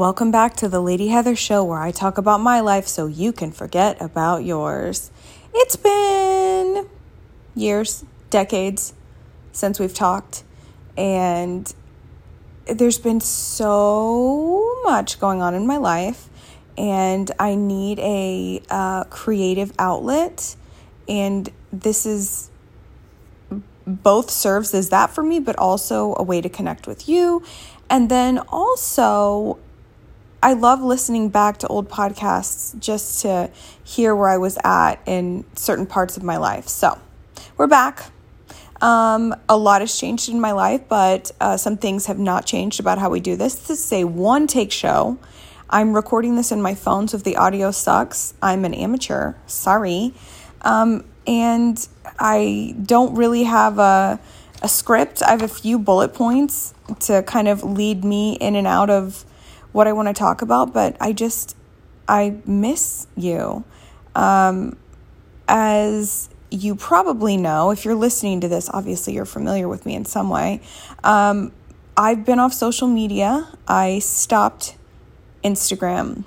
Welcome back to the Lady Heather Show, where I talk about my life so you can forget about yours. It's been years, decades since we've talked, and there's been so much going on in my life, and I need a uh, creative outlet, and this is both serves as that for me, but also a way to connect with you. And then also, I love listening back to old podcasts just to hear where I was at in certain parts of my life. So, we're back. Um, a lot has changed in my life, but uh, some things have not changed about how we do this. This is a one take show. I'm recording this in my phone, so if the audio sucks, I'm an amateur. Sorry. Um, and I don't really have a, a script. I have a few bullet points to kind of lead me in and out of what I want to talk about, but I just, I miss you. Um, as you probably know, if you're listening to this, obviously you're familiar with me in some way. Um, I've been off social media. I stopped Instagram.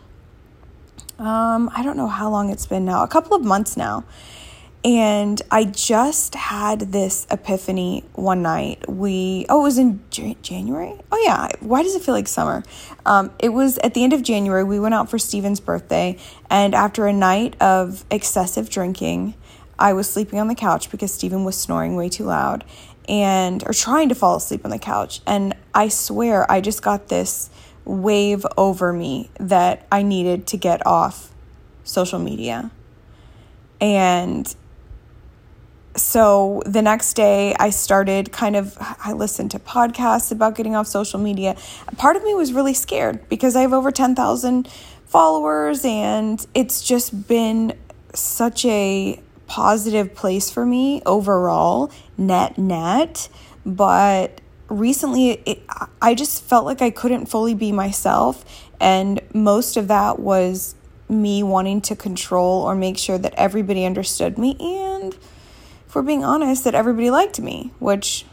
Um, I don't know how long it's been now, a couple of months now. And I just had this epiphany one night. We, oh, it was in January? Oh, yeah. Why does it feel like summer? Um, it was at the end of January. We went out for Steven's birthday. And after a night of excessive drinking, I was sleeping on the couch because Steven was snoring way too loud and, or trying to fall asleep on the couch. And I swear I just got this wave over me that I needed to get off social media. And so the next day i started kind of i listened to podcasts about getting off social media. Part of me was really scared because i have over 10000 followers and it's just been such a positive place for me overall net net. But recently it, i just felt like i couldn't fully be myself and most of that was me wanting to control or make sure that everybody understood me and we're being honest, that everybody liked me, which,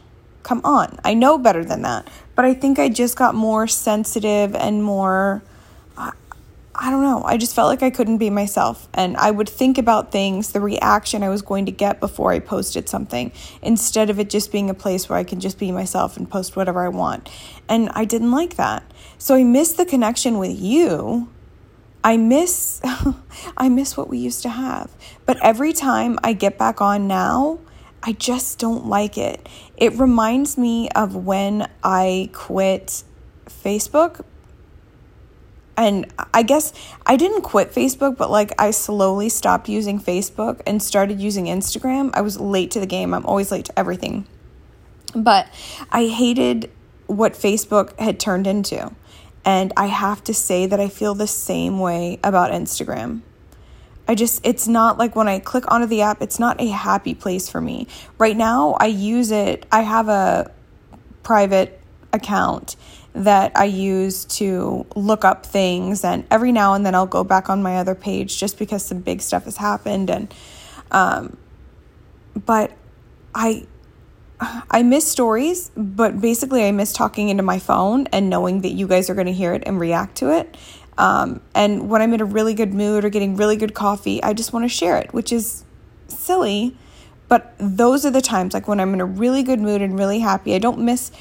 come on, I know better than that. But I think I just got more sensitive and more, I, I don't know, I just felt like I couldn't be myself. And I would think about things, the reaction I was going to get before I posted something, instead of it just being a place where I can just be myself and post whatever I want. And I didn't like that. So I missed the connection with you I miss I miss what we used to have. But every time I get back on now, I just don't like it. It reminds me of when I quit Facebook. And I guess I didn't quit Facebook, but like I slowly stopped using Facebook and started using Instagram. I was late to the game. I'm always late to everything. But I hated what Facebook had turned into. And I have to say that I feel the same way about Instagram. I just, it's not like when I click onto the app, it's not a happy place for me. Right now, I use it, I have a private account that I use to look up things, and every now and then I'll go back on my other page just because some big stuff has happened. And, um, but I, I miss stories, but basically, I miss talking into my phone and knowing that you guys are going to hear it and react to it. Um, and when I'm in a really good mood or getting really good coffee, I just want to share it, which is silly. But those are the times, like when I'm in a really good mood and really happy. I don't miss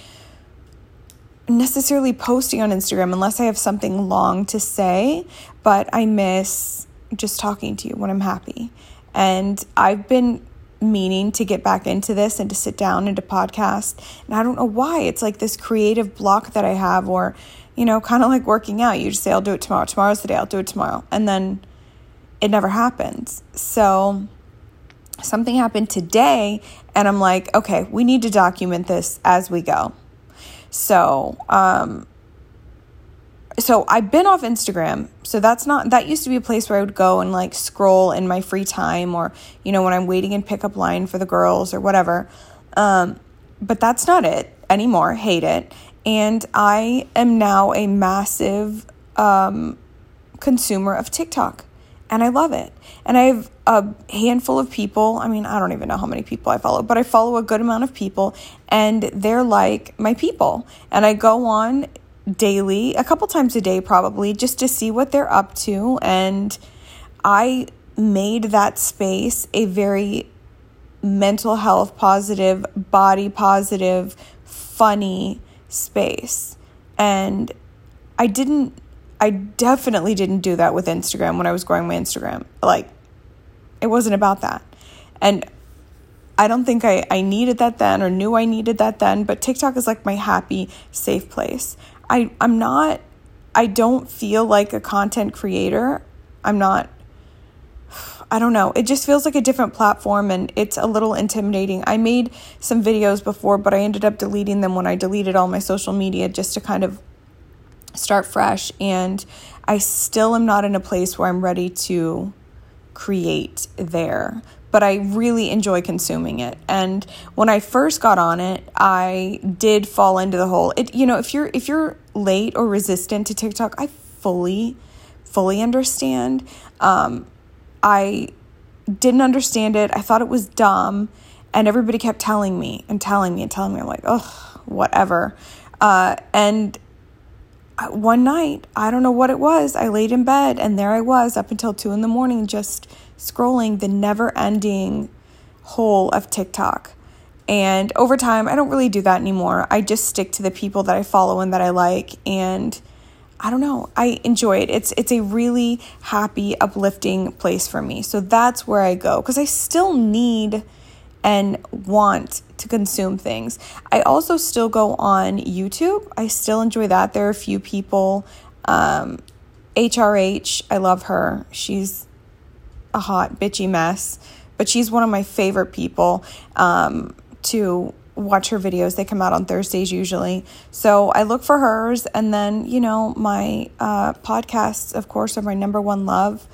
necessarily posting on Instagram unless I have something long to say, but I miss just talking to you when I'm happy. And I've been meaning to get back into this and to sit down and to podcast. And I don't know why. It's like this creative block that I have, or, you know, kind of like working out. You just say, I'll do it tomorrow. Tomorrow's the day. I'll do it tomorrow. And then it never happens. So something happened today, and I'm like, okay, we need to document this as we go. So, um, so I've been off Instagram. So that's not that used to be a place where I would go and like scroll in my free time or you know when I'm waiting in pickup line for the girls or whatever. Um, but that's not it anymore. Hate it. And I am now a massive um, consumer of TikTok and I love it. And I have a handful of people. I mean, I don't even know how many people I follow, but I follow a good amount of people and they're like my people. And I go on daily, a couple times a day probably, just to see what they're up to. And I made that space a very mental health positive, body positive, funny space. And I didn't, I definitely didn't do that with Instagram when I was growing my Instagram. Like, it wasn't about that. And I don't think I, I needed that then or knew I needed that then, but TikTok is like my happy, safe place. I, I'm not, I don't feel like a content creator. I'm not, I don't know. It just feels like a different platform and it's a little intimidating. I made some videos before, but I ended up deleting them when I deleted all my social media just to kind of start fresh. And I still am not in a place where I'm ready to create there but I really enjoy consuming it. And when I first got on it, I did fall into the hole. It you know, if you're if you're late or resistant to TikTok, I fully fully understand. Um, I didn't understand it. I thought it was dumb, and everybody kept telling me and telling me and telling me. I'm like, oh, whatever. Uh, and one night, I don't know what it was. I laid in bed, and there I was up until two in the morning, just scrolling the never ending hole of TikTok. And over time, I don't really do that anymore. I just stick to the people that I follow and that I like. And I don't know, I enjoy it. It's it's a really happy, uplifting place for me. So that's where I go because I still need and want to consume things. I also still go on YouTube. I still enjoy that. There are a few people. Um, HRH, I love her. She's a hot, bitchy mess, but she's one of my favorite people um, to watch her videos. They come out on Thursdays usually. So I look for hers. And then, you know, my uh, podcasts, of course, are my number one love.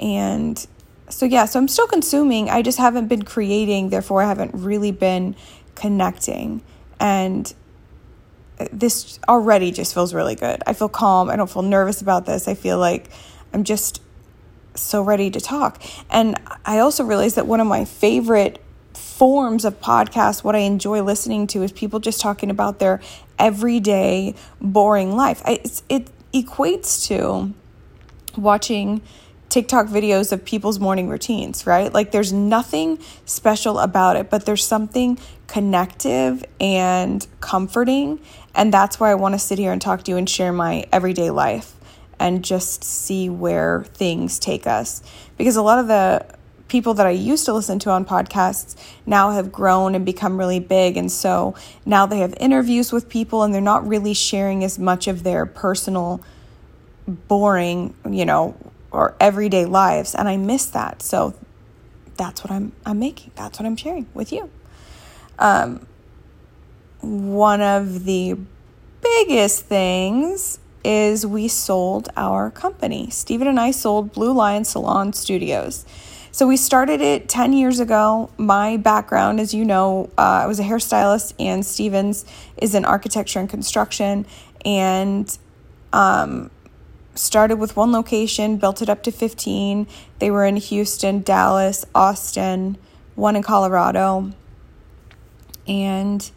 And so, yeah, so I'm still consuming. I just haven't been creating. Therefore, I haven't really been connecting. And this already just feels really good. I feel calm. I don't feel nervous about this. I feel like I'm just so ready to talk. And I also realized that one of my favorite forms of podcasts, what I enjoy listening to, is people just talking about their everyday boring life. I, it equates to watching TikTok videos of people's morning routines, right? Like there's nothing special about it, but there's something connective and comforting. And that's why I want to sit here and talk to you and share my everyday life and just see where things take us. Because a lot of the people that I used to listen to on podcasts now have grown and become really big. And so now they have interviews with people and they're not really sharing as much of their personal, boring, you know, or everyday lives. And I miss that. So that's what I'm, I'm making. That's what I'm sharing with you. Um, one of the biggest things is we sold our company. Stephen and I sold Blue Lion Salon Studios. So we started it 10 years ago. My background, as you know, uh, I was a hairstylist, and Stevens is in architecture and construction. And um, started with one location, built it up to 15. They were in Houston, Dallas, Austin, one in Colorado. And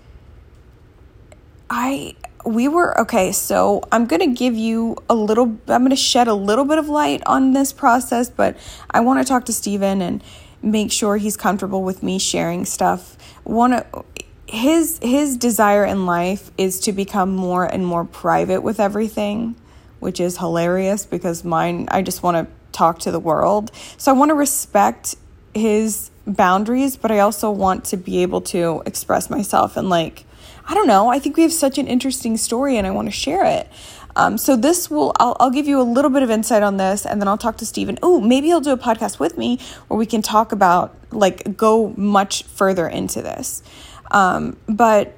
I we were okay so i'm going to give you a little i'm going to shed a little bit of light on this process but i want to talk to Stephen and make sure he's comfortable with me sharing stuff. One of his his desire in life is to become more and more private with everything which is hilarious because mine i just want to talk to the world. So i want to respect his boundaries but i also want to be able to express myself and like I don't know. I think we have such an interesting story and I want to share it. Um, so this will, I'll, I'll give you a little bit of insight on this and then I'll talk to Stephen. Oh, maybe he'll do a podcast with me where we can talk about, like, go much further into this. Um, but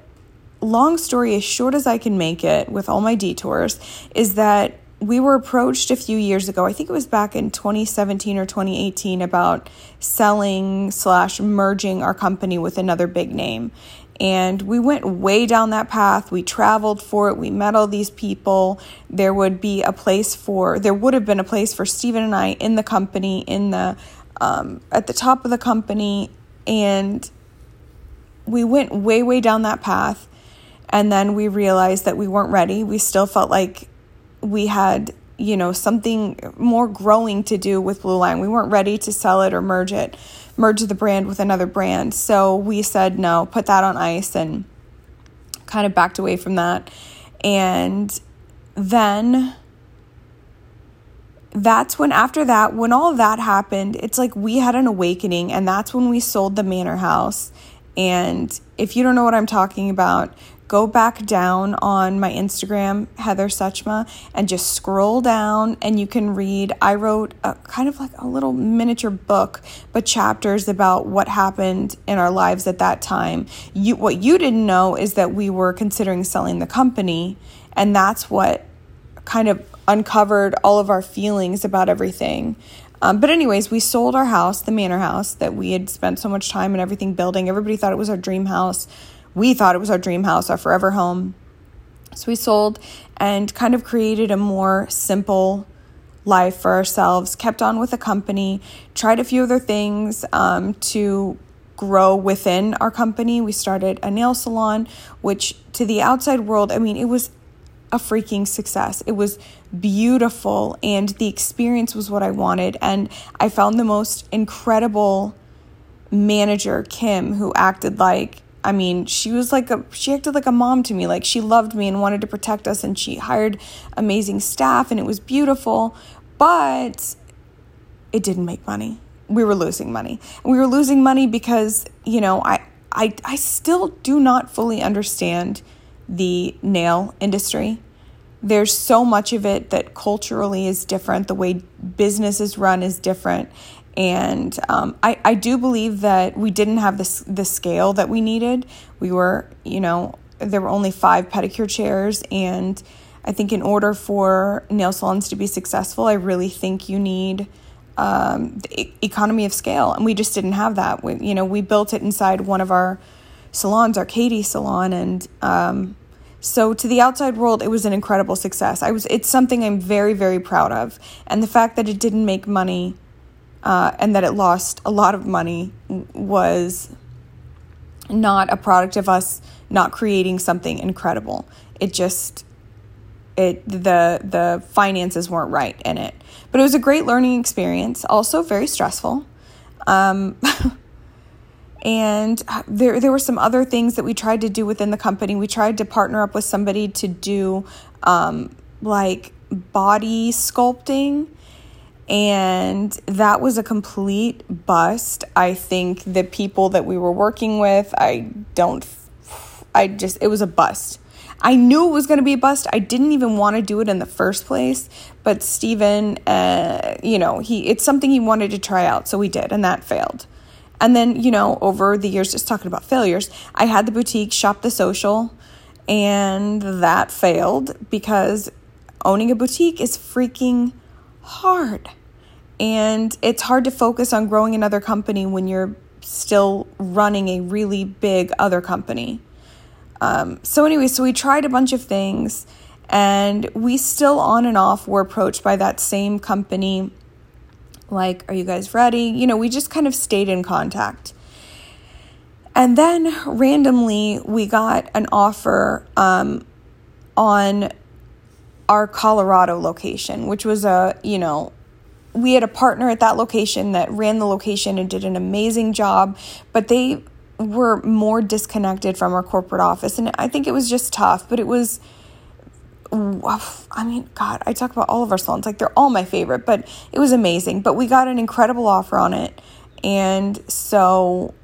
long story as short as I can make it with all my detours is that we were approached a few years ago i think it was back in 2017 or 2018 about selling slash merging our company with another big name and we went way down that path. We traveled for it. We met all these people. There would be a place for, there would have been a place for Stephen and I in the company, in the, um, at the top of the company. And we went way, way down that path. And then we realized that we weren't ready. We still felt like we had, you know, something more growing to do with Blue Lion. We weren't ready to sell it or merge it, merge the brand with another brand. So we said no, put that on ice and kind of backed away from that. And then that's when after that when all that happened it's like we had an awakening and that's when we sold the manor house and if you don't know what i'm talking about go back down on my instagram heather suchma and just scroll down and you can read i wrote a kind of like a little miniature book but chapters about what happened in our lives at that time you what you didn't know is that we were considering selling the company and that's what kind of uncovered all of our feelings about everything. Um, but, anyways, we sold our house, the manor house that we had spent so much time and everything building. Everybody thought it was our dream house. We thought it was our dream house, our forever home. So, we sold and kind of created a more simple life for ourselves, kept on with the company, tried a few other things um, to grow within our company. We started a nail salon, which to the outside world, I mean, it was a freaking success. It was beautiful and the experience was what I wanted. And I found the most incredible manager, Kim, who acted like I mean, she was like a she acted like a mom to me. Like she loved me and wanted to protect us and she hired amazing staff and it was beautiful, but it didn't make money. We were losing money. We were losing money because, you know, I I I still do not fully understand the nail industry. There's so much of it that culturally is different. The way business is run is different. And um, I, I do believe that we didn't have this, the scale that we needed. We were, you know, there were only five pedicure chairs. And I think in order for nail salons to be successful, I really think you need um, the economy of scale. And we just didn't have that. We, you know, we built it inside one of our salons, our Katy salon. And um, so to the outside world, it was an incredible success. I was it's something I'm very very proud of, and the fact that it didn't make money, uh, and that it lost a lot of money was not a product of us not creating something incredible. It just it the the finances weren't right in it, but it was a great learning experience. Also very stressful. Um, And there, there were some other things that we tried to do within the company. We tried to partner up with somebody to do um, like body sculpting, and that was a complete bust. I think the people that we were working with, I don't, I just, it was a bust. I knew it was going to be a bust. I didn't even want to do it in the first place, but Steven, uh, you know, he it's something he wanted to try out, so we did, and that failed. And then, you know, over the years, just talking about failures, I had the boutique, Shop the Social, and that failed because owning a boutique is freaking hard. And it's hard to focus on growing another company when you're still running a really big other company. Um, so, anyway, so we tried a bunch of things, and we still on and off were approached by that same company like, are you guys ready? You know, we just kind of stayed in contact. And then randomly, we got an offer um, on our Colorado location, which was a, you know, we had a partner at that location that ran the location and did an amazing job, but they were more disconnected from our corporate office. And I think it was just tough, but it was I mean, God, I talk about all of our salons. Like, they're all my favorite, but it was amazing. But we got an incredible offer on it. And so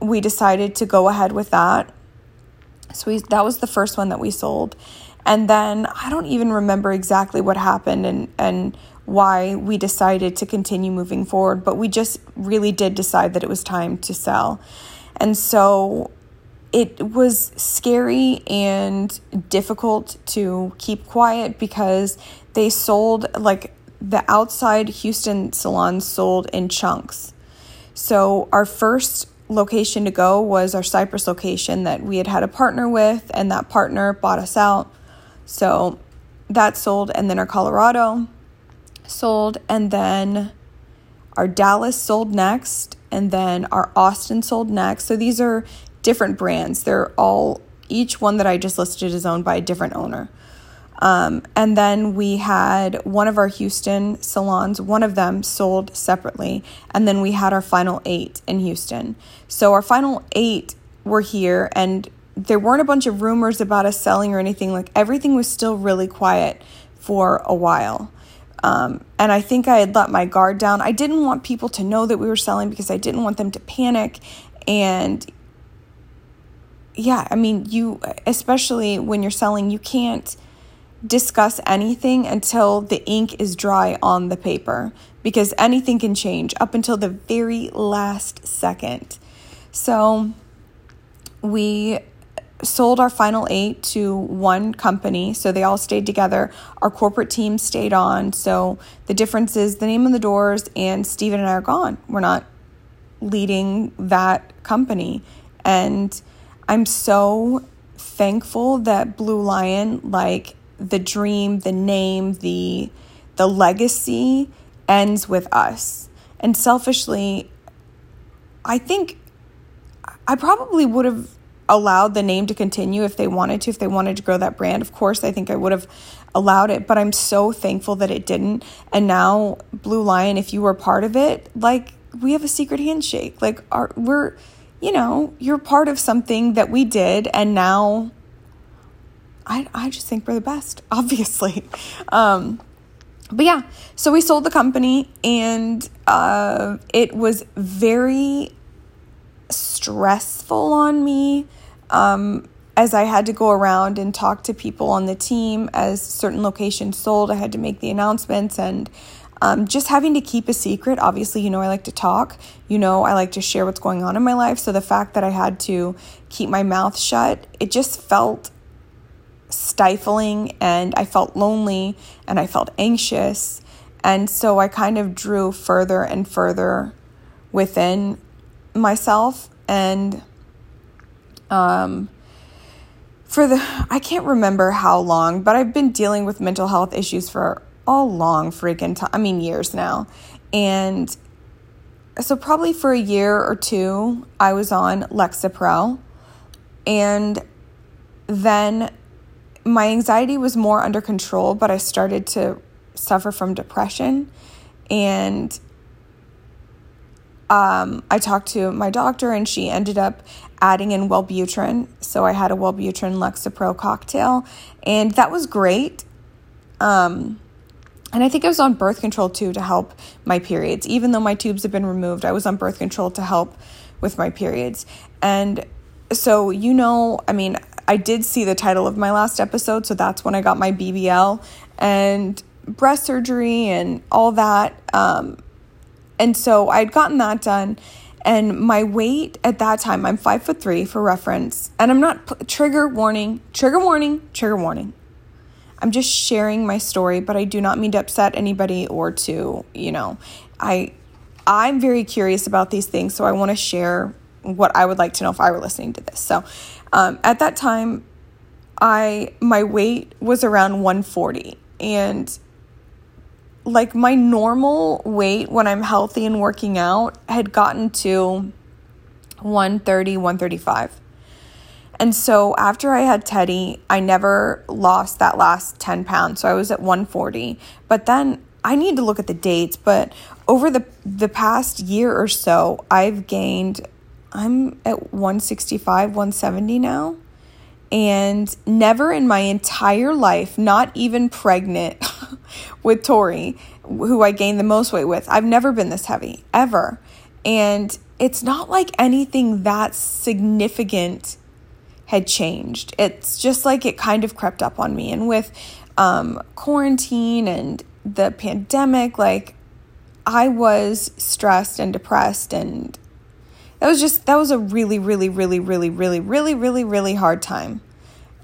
we decided to go ahead with that. So we, that was the first one that we sold. And then I don't even remember exactly what happened and, and why we decided to continue moving forward, but we just really did decide that it was time to sell. And so it was scary and difficult to keep quiet because they sold like the outside Houston salons sold in chunks. So our first location to go was our Cypress location that we had had a partner with, and that partner bought us out. So that sold, and then our Colorado sold, and then our Dallas sold next, and then our Austin sold next. So these are different brands. They're all Each one that I just listed is owned by a different owner. Um, and then we had one of our Houston salons, one of them sold separately. And then we had our final eight in Houston. So our final eight were here, and there weren't a bunch of rumors about us selling or anything. Like everything was still really quiet for a while. Um, and I think I had let my guard down. I didn't want people to know that we were selling because I didn't want them to panic. And yeah, I mean, you, especially when you're selling, you can't discuss anything until the ink is dry on the paper because anything can change up until the very last second. So we sold our final eight to one company, so they all stayed together. Our corporate team stayed on. So the difference is the name on the doors, and Steven and I are gone. We're not leading that company. And I'm so thankful that Blue Lion, like the dream, the name, the the legacy ends with us. And selfishly, I think I probably would have allowed the name to continue if they wanted to, if they wanted to grow that brand. Of course, I think I would have allowed it, but I'm so thankful that it didn't. And now, Blue Lion, if you were part of it, like we have a secret handshake. Like, our, we're, you know, you're part of something that we did, and now I, I just think we're the best, obviously. Um, but yeah, so we sold the company, and uh, it was very stressful on me um, as I had to go around and talk to people on the team as certain locations sold. I had to make the announcements and um, just having to keep a secret. Obviously, you know, I like to talk, you know, I like to share what's going on in my life. So the fact that I had to keep my mouth shut, it just felt stifling and I felt lonely and I felt anxious. And so I kind of drew further and further within myself and um for the I can't remember how long, but I've been dealing with mental health issues for a long freaking time. I mean years now. And so probably for a year or two I was on Lexapro and then my anxiety was more under control, but I started to suffer from depression and um, I talked to my doctor and she ended up adding in Wellbutrin. So I had a Wellbutrin Lexapro cocktail and that was great. Um, and I think I was on birth control too to help my periods. Even though my tubes have been removed, I was on birth control to help with my periods. And so, you know, I mean, I did see the title of my last episode, so that's when I got my BBL and breast surgery and all that. Um, and so I'd gotten that done. And my weight at that time, I'm five foot three for reference. And I'm not, trigger warning, trigger warning, trigger warning. I'm just sharing my story, but I do not mean to upset anybody or to, you know, I, I'm very curious about these things. So I want to share what I would like to know if I were listening to this. So um, at that time, I, my weight was around 140 and like my normal weight when I'm healthy and working out had gotten to 130, 135. And so after I had Teddy, I never lost that last 10 pounds. So I was at 140. But then I need to look at the dates, but over the the past year or so, I've gained I'm at 165, 170 now. And never in my entire life, not even pregnant with Tori, who I gained the most weight with, I've never been this heavy, ever. And it's not like anything that significant had changed. It's just like it kind of crept up on me. And with um, quarantine and the pandemic, like I was stressed and depressed and that was just that was a really really really really really really really really hard time.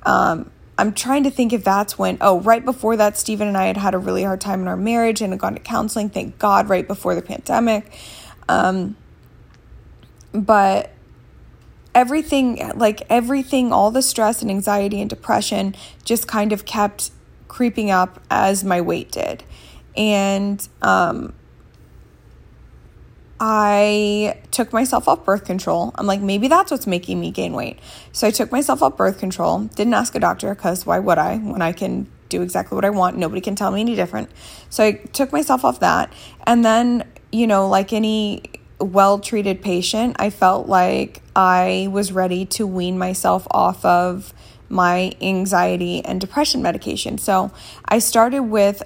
Um, i'm trying to think if that's when oh right before that stephen and i had had a really hard time in our marriage and had gone to counseling thank god right before the pandemic. Um, but everything like everything all the stress and anxiety and depression just kind of kept creeping up as my weight did. And um, I took myself off birth control. I'm like, maybe that's what's making me gain weight. So I took myself off birth control. Didn't ask a doctor because why would I when I can do exactly what I want? Nobody can tell me any different. So I took myself off that. And then, you know, like any well treated patient, I felt like I was ready to wean myself off of my anxiety and depression medication. So I started with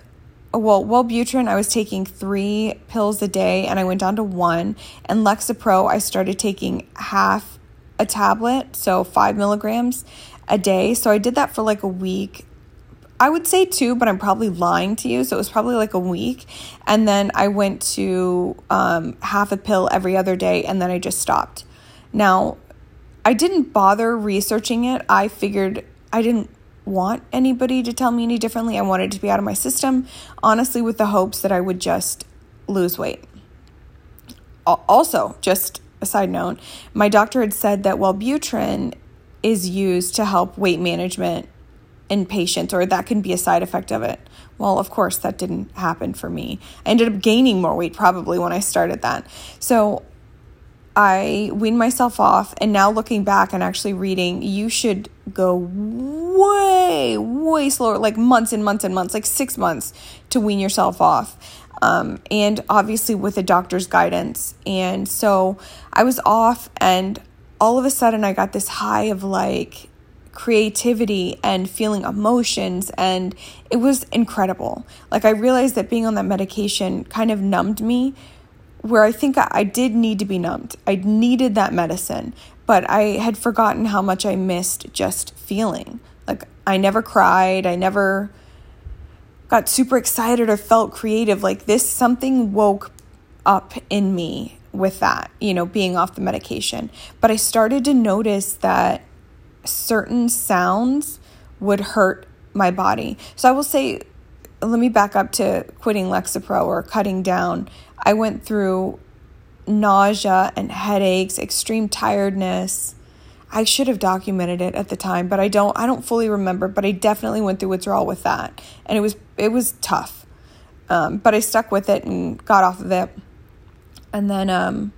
well, Wellbutrin, I was taking three pills a day and I went down to one. And Lexapro, I started taking half a tablet, so five milligrams a day. So I did that for like a week. I would say two, but I'm probably lying to you. So it was probably like a week. And then I went to um, half a pill every other day and then I just stopped. Now, I didn't bother researching it. I figured I didn't want anybody to tell me any differently. I wanted to be out of my system, honestly, with the hopes that I would just lose weight. Also, just a side note, my doctor had said that Wellbutrin is used to help weight management in patients, or that can be a side effect of it. Well, of course, that didn't happen for me. I ended up gaining more weight probably when I started that. So I weaned myself off, and now looking back and actually reading, you should go way, way slower, like months and months and months, like six months to wean yourself off. Um, and obviously with a doctor's guidance. And so I was off, and all of a sudden I got this high of like creativity and feeling emotions, and it was incredible. Like I realized that being on that medication kind of numbed me where I think I, did need to be numbed. I needed that medicine, but I had forgotten how much I missed just feeling. Like I never cried, I never got super excited or felt creative. Like this, something woke up in me with that, you know, being off the medication. But I started to notice that certain sounds would hurt my body. So I will say, let me back up to quitting Lexapro or cutting down. I went through nausea and headaches, extreme tiredness. I should have documented it at the time, but I don't I don't fully remember, but I definitely went through withdrawal with that. And it was it was tough. Um, but I stuck with it and got off of it. And then um,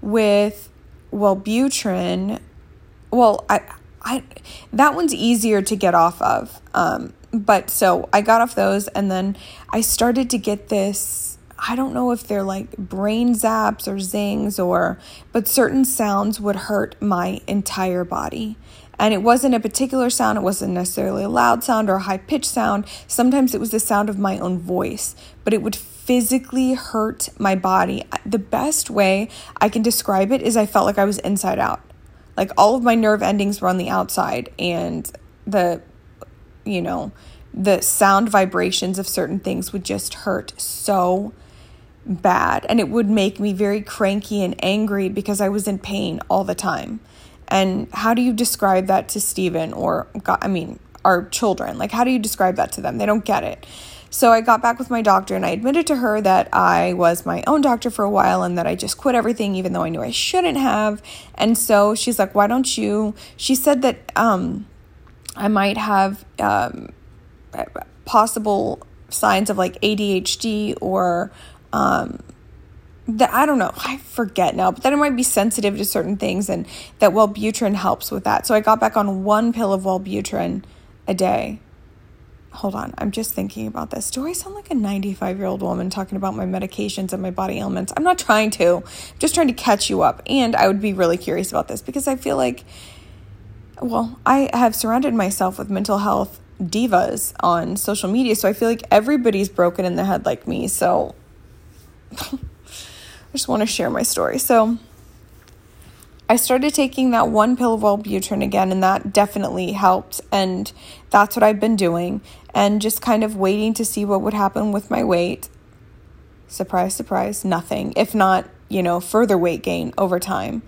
with Wellbutrin, well, I I that one's easier to get off of. Um, but so I got off those and then I started to get this I don't know if they're like brain zaps or zings or, but certain sounds would hurt my entire body. And it wasn't a particular sound, it wasn't necessarily a loud sound or a high pitched sound. Sometimes it was the sound of my own voice, but it would physically hurt my body. The best way I can describe it is I felt like I was inside out. Like all of my nerve endings were on the outside, and the, you know, the sound vibrations of certain things would just hurt so bad and it would make me very cranky and angry because I was in pain all the time. And how do you describe that to Steven or God, I mean our children? Like how do you describe that to them? They don't get it. So I got back with my doctor and I admitted to her that I was my own doctor for a while and that I just quit everything even though I knew I shouldn't have. And so she's like, "Why don't you?" She said that um I might have um possible signs of like ADHD or um, that I don't know, I forget now, but then I might be sensitive to certain things and that Wellbutrin helps with that. So I got back on one pill of Wellbutrin a day. Hold on, I'm just thinking about this. Do I sound like a 95 year old woman talking about my medications and my body ailments? I'm not trying to, I'm just trying to catch you up. And I would be really curious about this because I feel like, well, I have surrounded myself with mental health divas on social media. So I feel like everybody's broken in the head like me. So I just want to share my story. So I started taking that one pill of Wellbutrin again, and that definitely helped. And that's what I've been doing, and just kind of waiting to see what would happen with my weight. Surprise, surprise, nothing. If not, you know, further weight gain over time.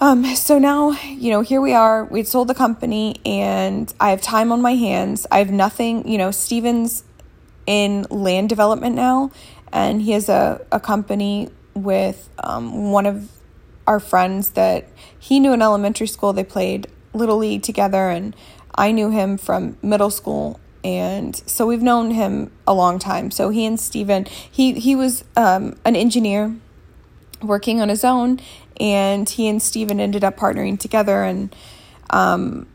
Um, so now, you know, here we are. We'd sold the company, and I have time on my hands. I have nothing, you know, Steven's in land development now, and he has a, a company with um, one of our friends that he knew in elementary school. They played Little League together, and I knew him from middle school. And so we've known him a long time. So he and Steven, he, he was um, an engineer working on his own, and he and Steven ended up partnering together and um,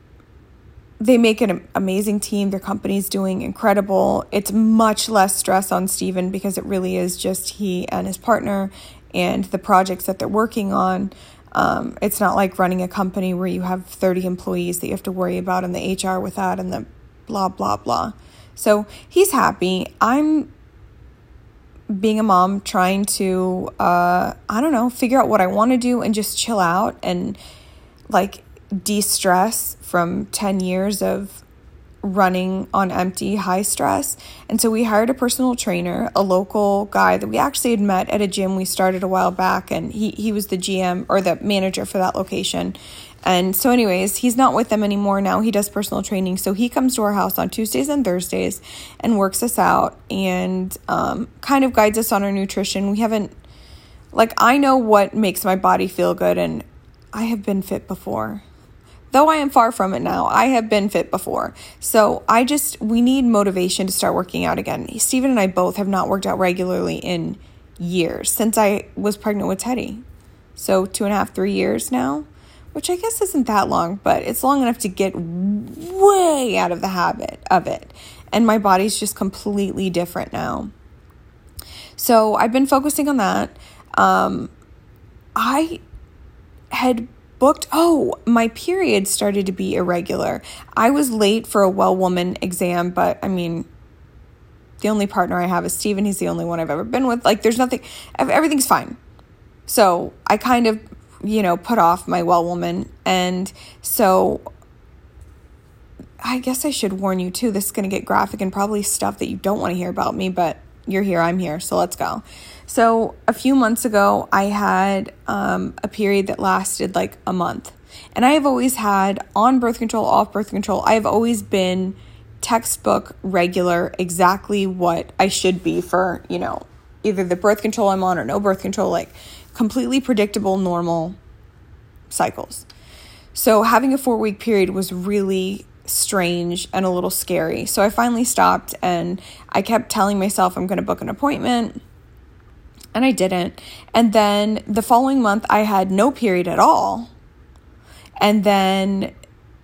they make an amazing team. Their company's doing incredible. It's much less stress on Steven because it really is just he and his partner and the projects that they're working on. Um, it's not like running a company where you have 30 employees that you have to worry about and the HR with that and the blah, blah, blah. So he's happy. I'm being a mom trying to, uh, I don't know, figure out what I want to do and just chill out and like de stress from 10 years of running on empty, high stress. And so we hired a personal trainer, a local guy that we actually had met at a gym we started a while back, and he, he was the GM or the manager for that location. And so, anyways, he's not with them anymore now. He does personal training. So he comes to our house on Tuesdays and Thursdays and works us out and um, kind of guides us on our nutrition. We haven't, like, I know what makes my body feel good, and I have been fit before. Though I am far from it now, I have been fit before. So I just, we need motivation to start working out again. Steven and I both have not worked out regularly in years since I was pregnant with Teddy. So two and a half, three years now, which I guess isn't that long, but it's long enough to get way out of the habit of it. And my body's just completely different now. So I've been focusing on that. Um, I had booked. Oh, my period started to be irregular. I was late for a well woman exam, but I mean, the only partner I have is Steven. He's the only one I've ever been with. Like, there's nothing, everything's fine. So I kind of, you know, put off my well woman. And so I guess I should warn you too. This is going to get graphic and probably stuff that you don't want to hear about me, but you're here, I'm here. So let's go. So, a few months ago, I had um, a period that lasted like a month. And I have always had on birth control, off birth control, I have always been textbook regular, exactly what I should be for, you know, either the birth control I'm on or no birth control, like completely predictable, normal cycles. So, having a four week period was really strange and a little scary. So, I finally stopped and I kept telling myself I'm going to book an appointment and I didn't. And then the following month, I had no period at all. And then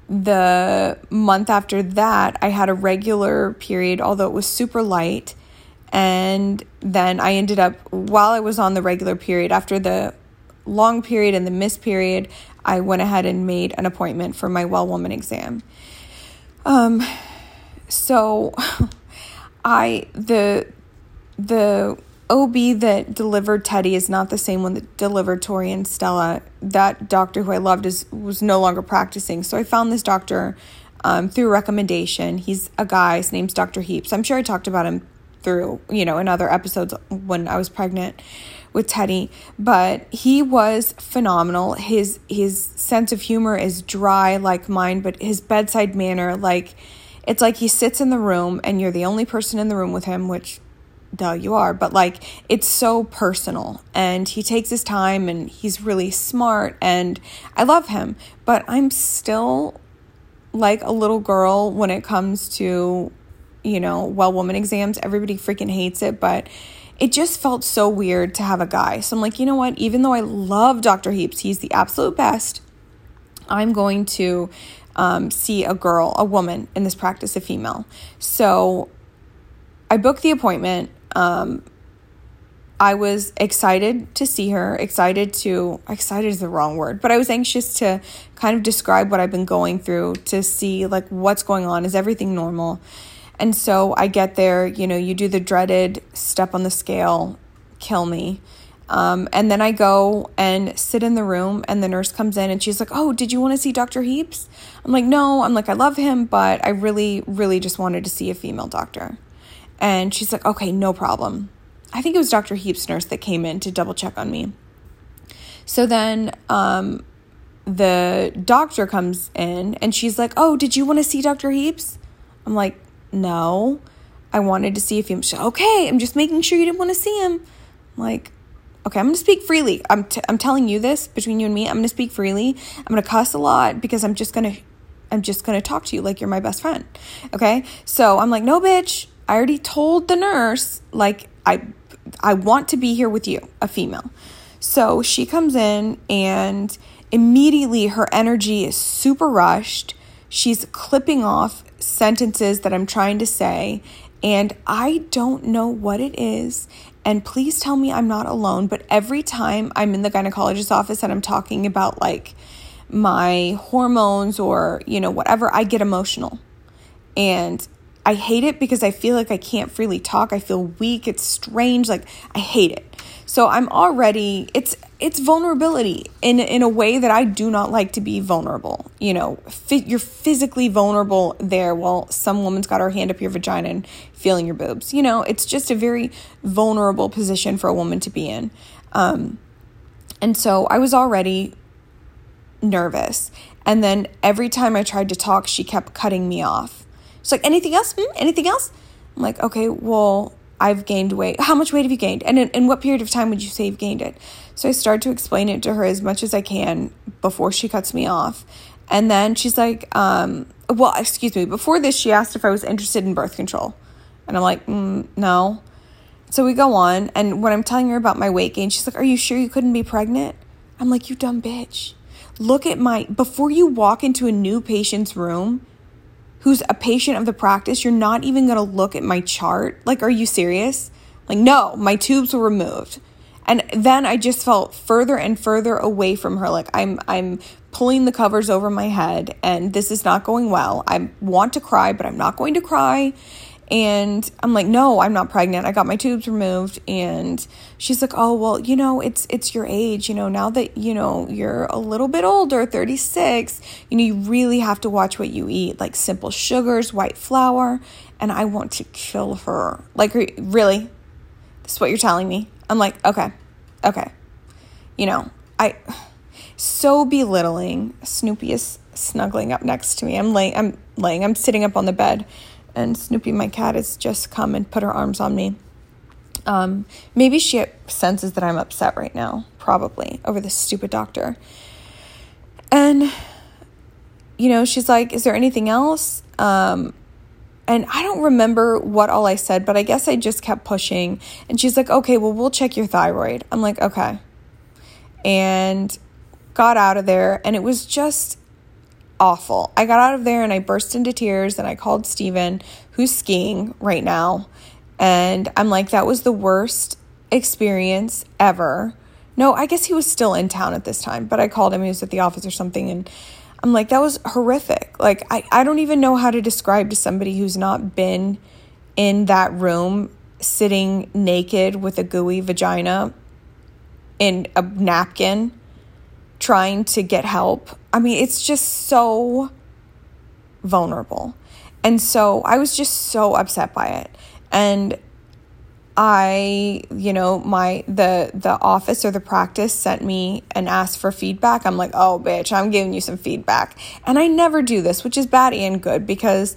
the month after that, I had a regular period, although it was super light. And then I ended up, while I was on the regular period, after the long period and the missed period, I went ahead and made an appointment for my well woman exam. Um, so I, the, the OB that delivered Teddy is not the same one that delivered Tori and Stella. That doctor who I loved is was no longer practicing. So I found this doctor um, through recommendation. He's a guy. His name's Dr. Heaps. I'm sure I talked about him through you know in other episodes when I was pregnant with Teddy, but he was phenomenal. His his sense of humor is dry like mine, but his bedside manner like it's like he sits in the room and you're the only person in the room with him, which duh, you are, but like it's so personal and he takes his time and he's really smart and I love him, but I'm still like a little girl when it comes to, you know, well woman exams. Everybody freaking hates it, but it just felt so weird to have a guy. So I'm like, you know what? Even though I love Dr. Heaps, he's the absolute best. I'm going to um, see a girl, a woman in this practice, a female. So I booked the appointment um, I was excited to see her, excited to, excited is the wrong word, but I was anxious to kind of describe what I've been going through to see like what's going on. Is everything normal? And so I get there, you know, you do the dreaded step on the scale, kill me. Um, and then I go and sit in the room, and the nurse comes in and she's like, Oh, did you want to see Dr. Heaps? I'm like, No, I'm like, I love him, but I really, really just wanted to see a female doctor. And she's like, okay, no problem. I think it was Dr. Heap's nurse that came in to double check on me. So then um, the doctor comes in and she's like, oh, did you want to see Dr. Heaps? I'm like, no. I wanted to see if he was okay. I'm just making sure you didn't want to see him. I'm like, okay, I'm to speak freely. I'm, t- I'm telling you this between you and me. I'm to speak freely. I'm to cuss a lot because I'm just to I'm just to talk to you like you're my best friend. Okay? So I'm like, "No, bitch. I already told the nurse like I I want to be here with you, a female. So she comes in and immediately her energy is super rushed. She's clipping off sentences that I'm trying to say, and I don't know what it is. And please tell me I'm not alone, but every time I'm in the gynecologist's office and I'm talking about like my hormones or, you know, whatever, I get emotional. And I hate it because I feel like I can't freely talk. I feel weak. It's strange. Like I hate it. So I'm already it's it's vulnerability in in a way that I do not like to be vulnerable. You know, you're physically vulnerable there while some woman's got her hand up your vagina and feeling your boobs. You know, it's just a very vulnerable position for a woman to be in. Um, and so I was already nervous. And then every time I tried to talk, she kept cutting me off. She's like, anything else? Hmm? Anything else? I'm like, okay, well, I've gained weight. How much weight have you gained? And in, in what period of time would you say you've gained it? So I start to explain it to her as much as I can before she cuts me off. And then she's like, um, well, excuse me, before this, she asked if I was interested in birth control. And I'm like, mm, no. So we go on. And when I'm telling her about my weight gain, she's like, Are you sure you couldn't be pregnant? I'm like, You dumb bitch. Look at my, before you walk into a new patient's room, who's a patient of the practice, you're not even going to look at my chart. Like, are you serious? Like, no, my tubes were removed. And then I just felt further and further away from her. Like I'm I'm pulling the covers over my head and this is not going well. I want to cry, but I'm not going to cry. And I'm like, no, I'm not pregnant. I got my tubes removed. And she's like, oh, well, you know, it's it's your age. You know, now that, you know, you're a little bit older, 36, you know, you really have to watch what you eat, like simple sugars, white flour. And I want to kill her. Like, really? This is what you're telling me? I'm like, okay, okay. You know, I so belittling. Snoopy is snuggling up next to me. I'm laying I'm laying, I'm sitting up on the bed and Snoopy, my cat, has just come and put her arms on me. Um, maybe she senses that I'm upset right now, probably, over this stupid doctor. And, you know, she's like, Is there anything else? Um, and I don't remember what all I said, but I guess I just kept pushing. And she's like, Okay, well, we'll check your thyroid. I'm like, Okay. And got out of there, and it was just awful. I got out of there and I burst into tears and I called Steven, who's skiing right now. And I'm like, that was the worst experience ever. No, I guess he was still in town at this time, but I called him. He was at the office or something. And I'm like, that was horrific. Like, I, I don't even know how to describe to somebody who's not been in that room sitting naked with a gooey vagina in a napkin trying to get help. I mean, it's just so vulnerable. And so I was just so upset by it. And I, you know, my the the office or the practice sent me and asked for feedback. I'm like, "Oh, bitch, I'm giving you some feedback." And I never do this, which is bad and good because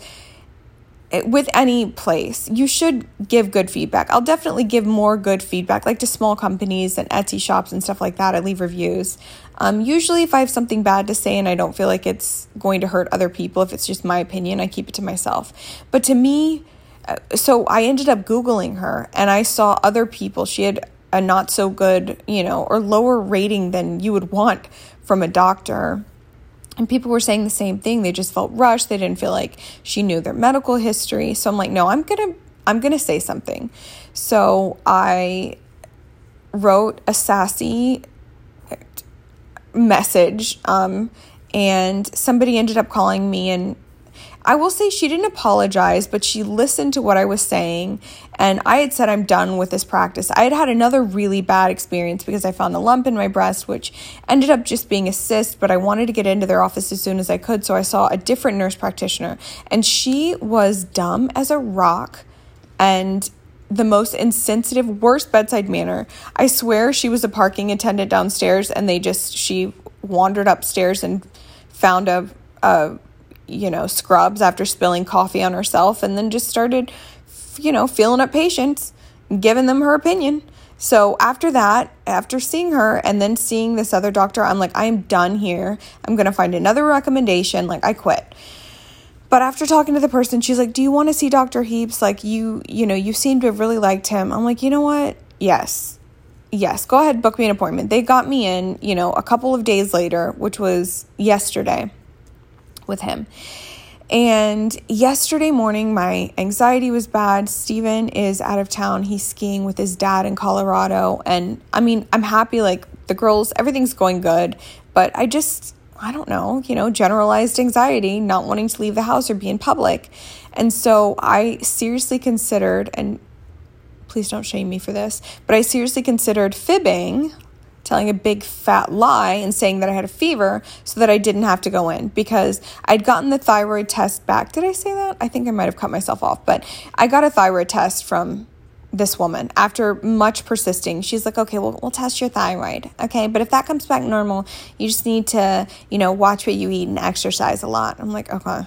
with any place, you should give good feedback. I'll definitely give more good feedback, like to small companies and Etsy shops and stuff like that. I leave reviews. Um, usually, if I have something bad to say and I don't feel like it's going to hurt other people, if it's just my opinion, I keep it to myself. But to me, uh, so I ended up Googling her and I saw other people. She had a not so good, you know, or lower rating than you would want from a doctor and people were saying the same thing. They just felt rushed. They didn't feel like she knew their medical history. So I'm like, no, I'm going to I'm going to say something. So I wrote a sassy message um, and somebody ended up calling me and I will say she didn't apologize, but she listened to what I was saying. And I had said, I'm done with this practice. I had had another really bad experience because I found a lump in my breast, which ended up just being a cyst, but I wanted to get into their office as soon as I could. So I saw a different nurse practitioner, and she was dumb as a rock and the most insensitive, worst bedside manner. I swear she was a parking attendant downstairs, and they just, she wandered upstairs and found a, a you know, scrubs after spilling coffee on herself and then just started, you know, feeling up patients, giving them her opinion. So after that, after seeing her and then seeing this other doctor, I'm like, I am done here. I'm going to find another recommendation. Like, I quit. But after talking to the person, she's like, Do you want to see Dr. Heaps? Like, you, you know, you seem to have really liked him. I'm like, You know what? Yes. yes, go ahead, book me an appointment. They got me in, you know, a couple of days later, which was yesterday with him. And yesterday morning, my anxiety was bad. Steven is out of town. He's skiing with his dad in Colorado. And I mean, I'm happy, like the girls, everything's going good. But I just, I don't know, you know, generalized anxiety, not wanting to leave the house or be in public. And so I seriously considered, and please don't shame me for this, but I seriously considered fibbing, telling a big fat lie and saying that I had a fever so that I didn't have to go in because I'd gotten the thyroid test back. Did I say that? I think I might have cut myself off, but I got a thyroid test from this woman after much persisting she's like okay well we'll test your thyroid okay but if that comes back normal you just need to you know watch what you eat and exercise a lot i'm like okay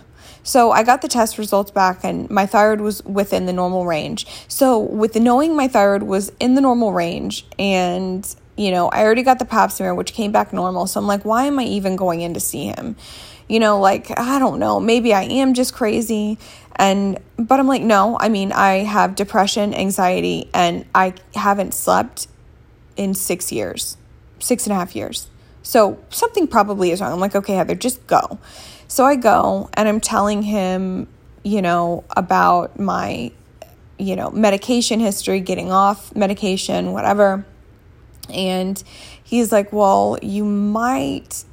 so I got the test results back and my thyroid was within the normal range. So with knowing my thyroid was in the normal range and you know, I already got the pap smear which came back normal. So I'm like, why am I even going in to see him? You know, like I don't know, maybe I am just crazy and but I'm like, no, I mean, I have depression, anxiety, and I haven't slept in six years, six and a half years. So something probably is wrong. I'm like, okay, Heather, just go. So I go and I'm telling him, you know, about my, you know, medication history, getting off medication, whatever. And he's like, well, you might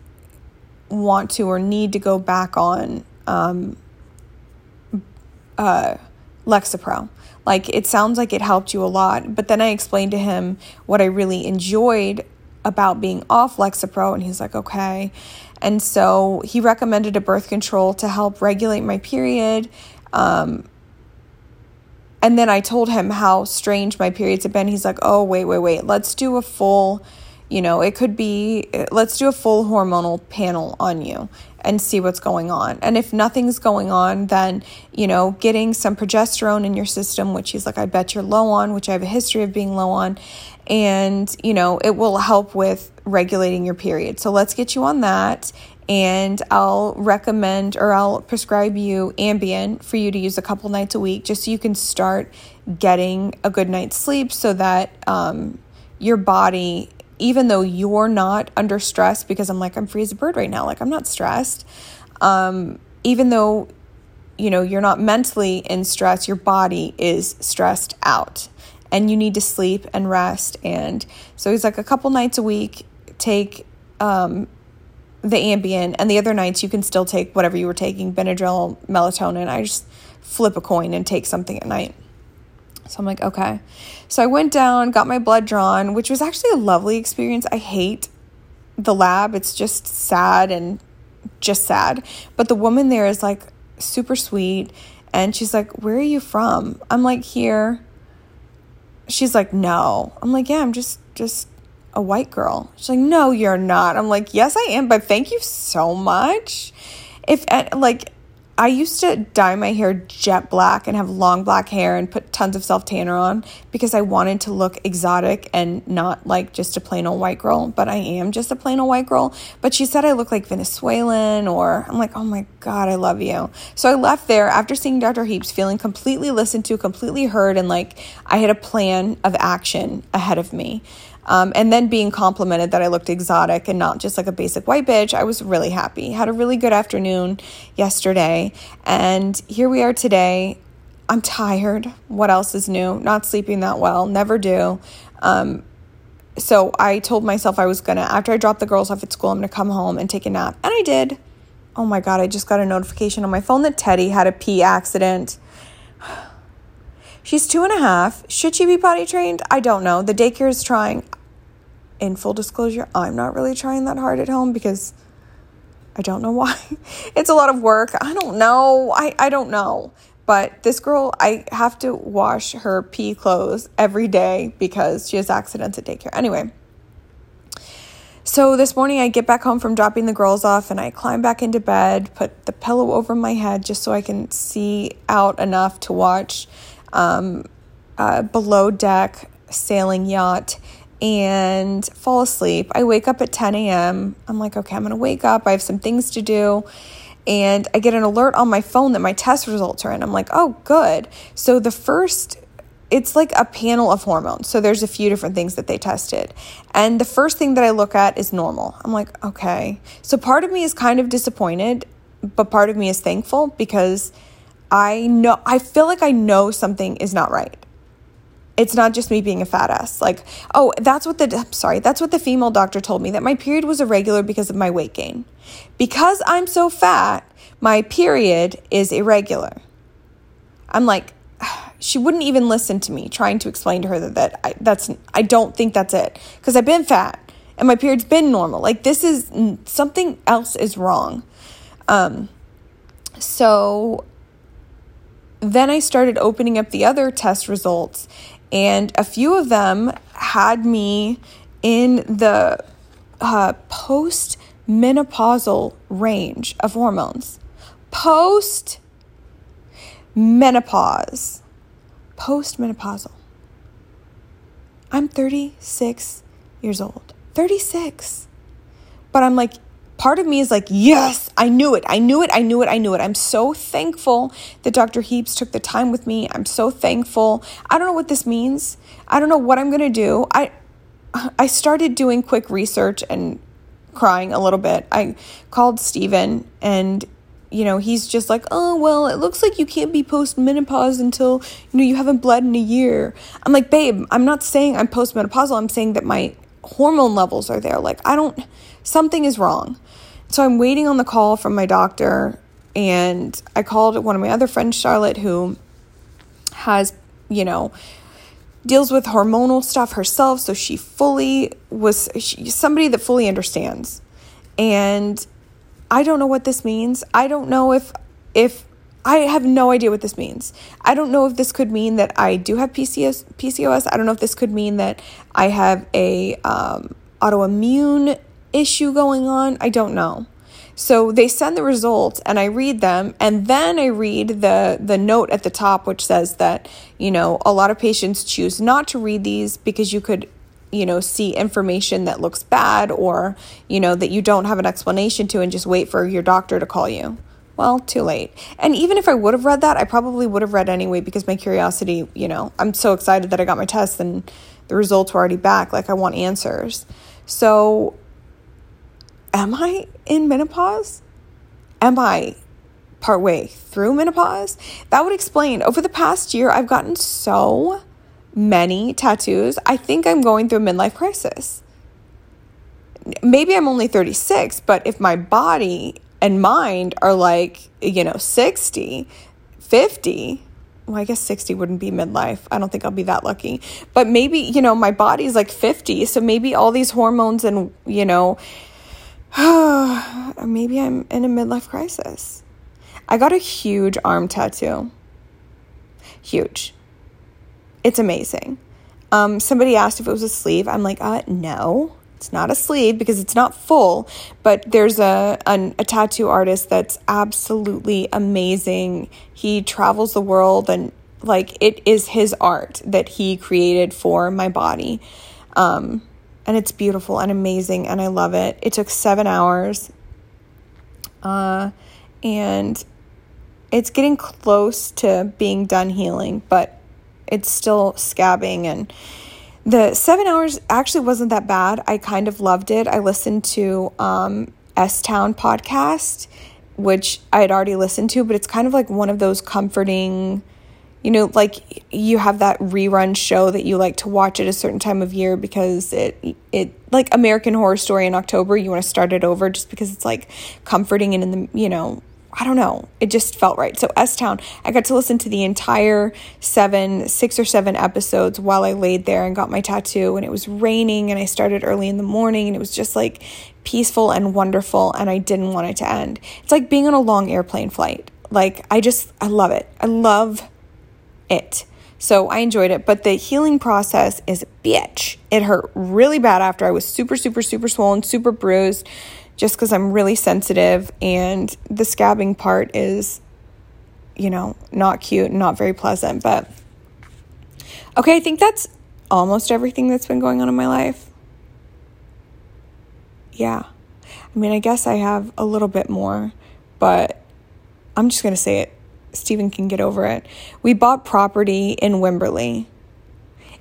want to or need to go back on um, uh, Lexapro. Like, it sounds like it helped you a lot. But then I explained to him what I really enjoyed about being off Lexapro, and he's like, okay. And so he recommended a birth control to help regulate my period. Um, and then I told him how strange my periods have been. He's like, oh, wait, wait, wait. Let's do a full, you know, it could be, let's do a full hormonal panel on you and see what's going on. And if nothing's going on, then, you know, getting some progesterone in your system, which he's like, I bet you're low on, which I have a history of being low on. And, you know, it will help with regulating your period. So let's get you on that. And I'll recommend or I'll prescribe you Ambien for you to use a couple nights a week just so you can start getting a good night's sleep so that um, your body even though you're not under stress, because I'm like, I'm free as a bird right now, like I'm not stressed, um, even though you know you're not mentally in stress, your body is stressed out and you need to sleep and rest. And so he's like, a couple nights a week, take um, the Ambien, and the other nights you can still take whatever you were taking Benadryl, melatonin. I just flip a coin and take something at night. So I'm like, okay. So I went down, got my blood drawn, which was actually a lovely experience. I hate the lab, it's just sad and just sad. But the woman there is like super sweet. And she's like, Where are you from? I'm like, Here. She's like, No. I'm like, Yeah, I'm just, just a white girl. She's like, No, you're not. I'm like, Yes, I am, but thank you so much. If, like, I used to dye my hair jet black and have long black hair and put tons of self tanner on because I wanted to look exotic and not like just a plain old white girl. But I am just a plain old white girl. But she said I look like Venezuelan, or I'm like, oh my God, I love you. So I left there after seeing Dr. Heaps, feeling completely listened to, completely heard, and like I had a plan of action ahead of me. Um, and then being complimented that I looked exotic and not just like a basic white bitch, I was really happy. Had a really good afternoon yesterday, and here we are today. I'm tired. What else is new? Not sleeping that well, never do. Um, so I told myself I was gonna, after I dropped the girls off at school, I'm gonna come home and take a nap. And I did. Oh my God, I just got a notification on my phone that Teddy had a pee accident. She's two and a half. Should she be potty trained? I don't know. The daycare is trying. In full disclosure, I'm not really trying that hard at home because I don't know why. it's a lot of work. I don't know. I, I don't know. But this girl, I have to wash her pee clothes every day because she has accidents at daycare. Anyway, so this morning I get back home from dropping the girls off and I climb back into bed, put the pillow over my head just so I can see out enough to watch um, below deck sailing yacht and fall asleep. I wake up at 10 a.m. I'm like, okay, I'm going to wake up. I have some things to do. And I get an alert on my phone that my test results are in. I'm like, oh, good. So the first it's like a panel of hormones. So there's a few different things that they tested. And the first thing that I look at is normal. I'm like, okay. So part of me is kind of disappointed, but part of me is thankful because I know I feel like I know something is not right. It's not just me being a fat ass. Like, oh, that's what the sorry, that's what the female doctor told me that my period was irregular because of my weight gain. Because I'm so fat, my period is irregular. I'm like, she wouldn't even listen to me trying to explain to her that, that I, that's I don't think that's it because I've been fat and my period's been normal. Like this is something else is wrong. Um, so then I started opening up the other test results, and a few of them had me in the uh, post menopausal range of hormones. Post menopause. Post menopausal. I'm 36 years old. 36. But I'm like, part of me is like, yes, I knew it. I knew it. I knew it. I knew it. I'm so thankful that Dr. Heaps took the time with me. I'm so thankful. I don't know what this means. I don't know what I'm going to do. I I started doing quick research and crying a little bit. I called Steven and you know, he's just like, "Oh, well, it looks like you can't be post-menopause until, you know, you haven't bled in a year." I'm like, "Babe, I'm not saying I'm post-menopausal. I'm saying that my hormone levels are there. Like, I don't something is wrong." So I'm waiting on the call from my doctor, and I called one of my other friends, Charlotte, who has, you know, deals with hormonal stuff herself. So she fully was she, somebody that fully understands. And I don't know what this means. I don't know if if I have no idea what this means. I don't know if this could mean that I do have PCOS. PCOS. I don't know if this could mean that I have a um, autoimmune issue going on. I don't know. So they send the results and I read them and then I read the the note at the top which says that, you know, a lot of patients choose not to read these because you could you know see information that looks bad or you know that you don't have an explanation to and just wait for your doctor to call you well too late and even if i would have read that i probably would have read anyway because my curiosity you know i'm so excited that i got my test and the results were already back like i want answers so am I in menopause? Am I partway through menopause? That would explain. Over the past year, I've gotten so many tattoos. I think I'm going through a midlife crisis. Maybe I'm only 36, but if my body and mind are like, you know, 60, 50, well, I guess 60 wouldn't be midlife. I don't think I'll be that lucky. But maybe, you know, my body's like 50. So maybe all these hormones and, you know, maybe I'm in a midlife crisis. I got a huge arm tattoo. Huge. It's amazing. Um, somebody asked if it was a sleeve. I'm like, uh, no, it's not a sleeve because it's not full. But there's a, a, a tattoo artist that's absolutely amazing. He travels the world and like it is his art that he created for my body. Um, and it's beautiful and amazing and I love it. It took seven hours. Uh, and it's getting close to being done healing, but it's still scabbing and the seven hours actually wasn't that bad. I kind of loved it. I listened to um, S Town podcast, which I had already listened to, but it's kind of like one of those comforting you know, like you have that rerun show that you like to watch at a certain time of year because it it like American Horror Story in October, you want to start it over just because it's like comforting and in the, you know, I don't know. It just felt right. So S Town, I got to listen to the entire seven, six or seven episodes while I laid there and got my tattoo and it was raining and I started early in the morning and it was just like peaceful and wonderful and I didn't want it to end. It's like being on a long airplane flight. Like I just I love it. I love it. So I enjoyed it, but the healing process is bitch. It hurt really bad after I was super, super, super swollen, super bruised, just because I'm really sensitive. And the scabbing part is, you know, not cute, not very pleasant. But okay, I think that's almost everything that's been going on in my life. Yeah. I mean, I guess I have a little bit more, but I'm just going to say it Stephen can get over it. We bought property in Wimberley.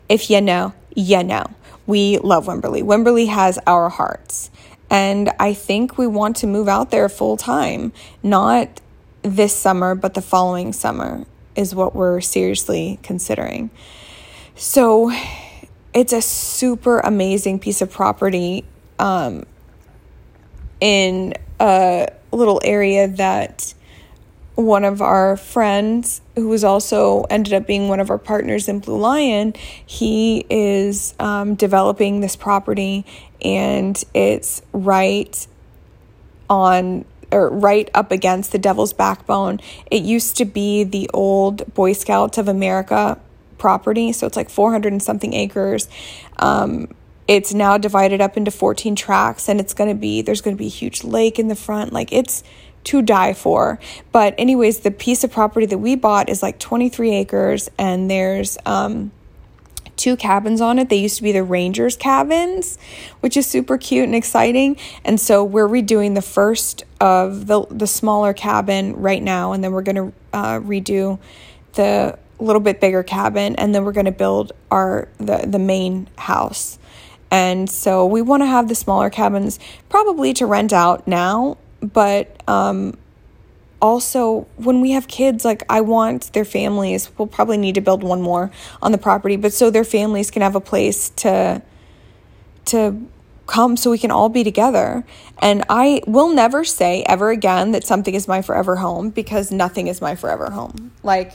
if you know, you know. We love Wimberley. Wimberley has our hearts. And I think we want to move out there full time, not this summer, but the following summer is what we're seriously considering. So it's a super amazing piece of property um, in a little area that one of our friends who was also ended up being one of our partners in blue lion he is um, developing this property and it's right on or right up against the devil's backbone. It used to be the old boy scouts of america property so it's like 400 and something acres. Um, it's now divided up into 14 tracks and it's going to be there's going to be a huge lake in the front. Like it's to die for. But, anyways, the piece of property that we bought is like 23 acres, and there's um, two cabins on it. They used to be the Rangers cabins, which is super cute and exciting. And so we're redoing the first of the the smaller cabin right now, and then we're gonna uh, redo the little bit bigger cabin, and then we're gonna build our the the main house. And so we want to have the smaller cabins probably to rent out now but um, also when we have kids like i want their families we'll probably need to build one more on the property but so their families can have a place to to come so we can all be together. And i will never say ever again that something is my forever home because nothing is my forever home. Like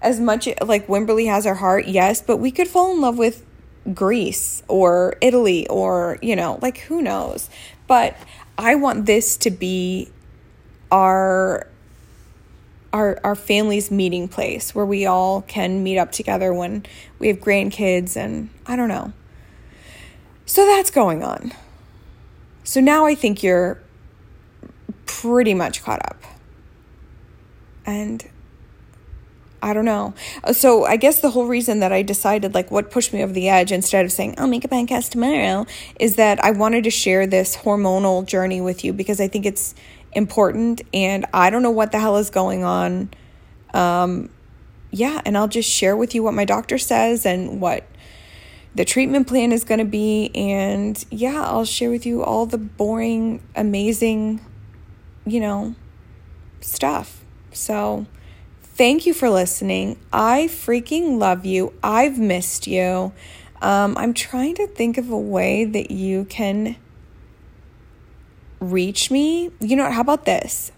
as much like wimberley has our heart yes but we could fall in love with greece or italy or you know like who knows? But I want this to be our our our family's meeting place where we all can meet up together when we have grandkids and I don't know. So that's going on. So now I think you're pretty much caught up. And I don't know. Uh, so I guess the whole reason that I decided, like, what pushed me over the edge instead of saying, I'll make a podcast tomorrow, is that I wanted to share this hormonal journey with you because I think it's important and I don't know what the hell is going on. Um, yeah, and I'll just share with you what my doctor says and what the treatment plan is going to be. And yeah, I'll share with you all the boring, amazing, you know, stuff. So, Thank you for listening. I freaking love you. I've missed you. Um, I'm trying to think of a way that you can reach me. You know, how about this?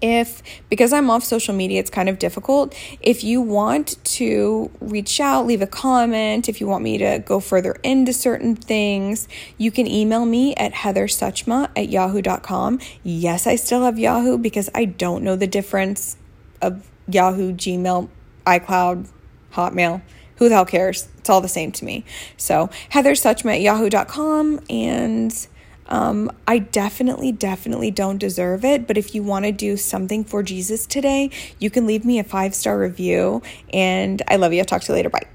if because I'm off social media, it's kind of difficult. If you want to reach out, leave a comment, if you want me to go further into certain things, you can email me at heathersuchma at yahoo.com. Yes, I still have Yahoo because I don't know the difference of Yahoo, Gmail, iCloud, Hotmail. Who the hell cares? It's all the same to me. So, Heather Suchma at yahoo.com. And um, I definitely, definitely don't deserve it. But if you want to do something for Jesus today, you can leave me a five star review. And I love you. I'll talk to you later. Bye.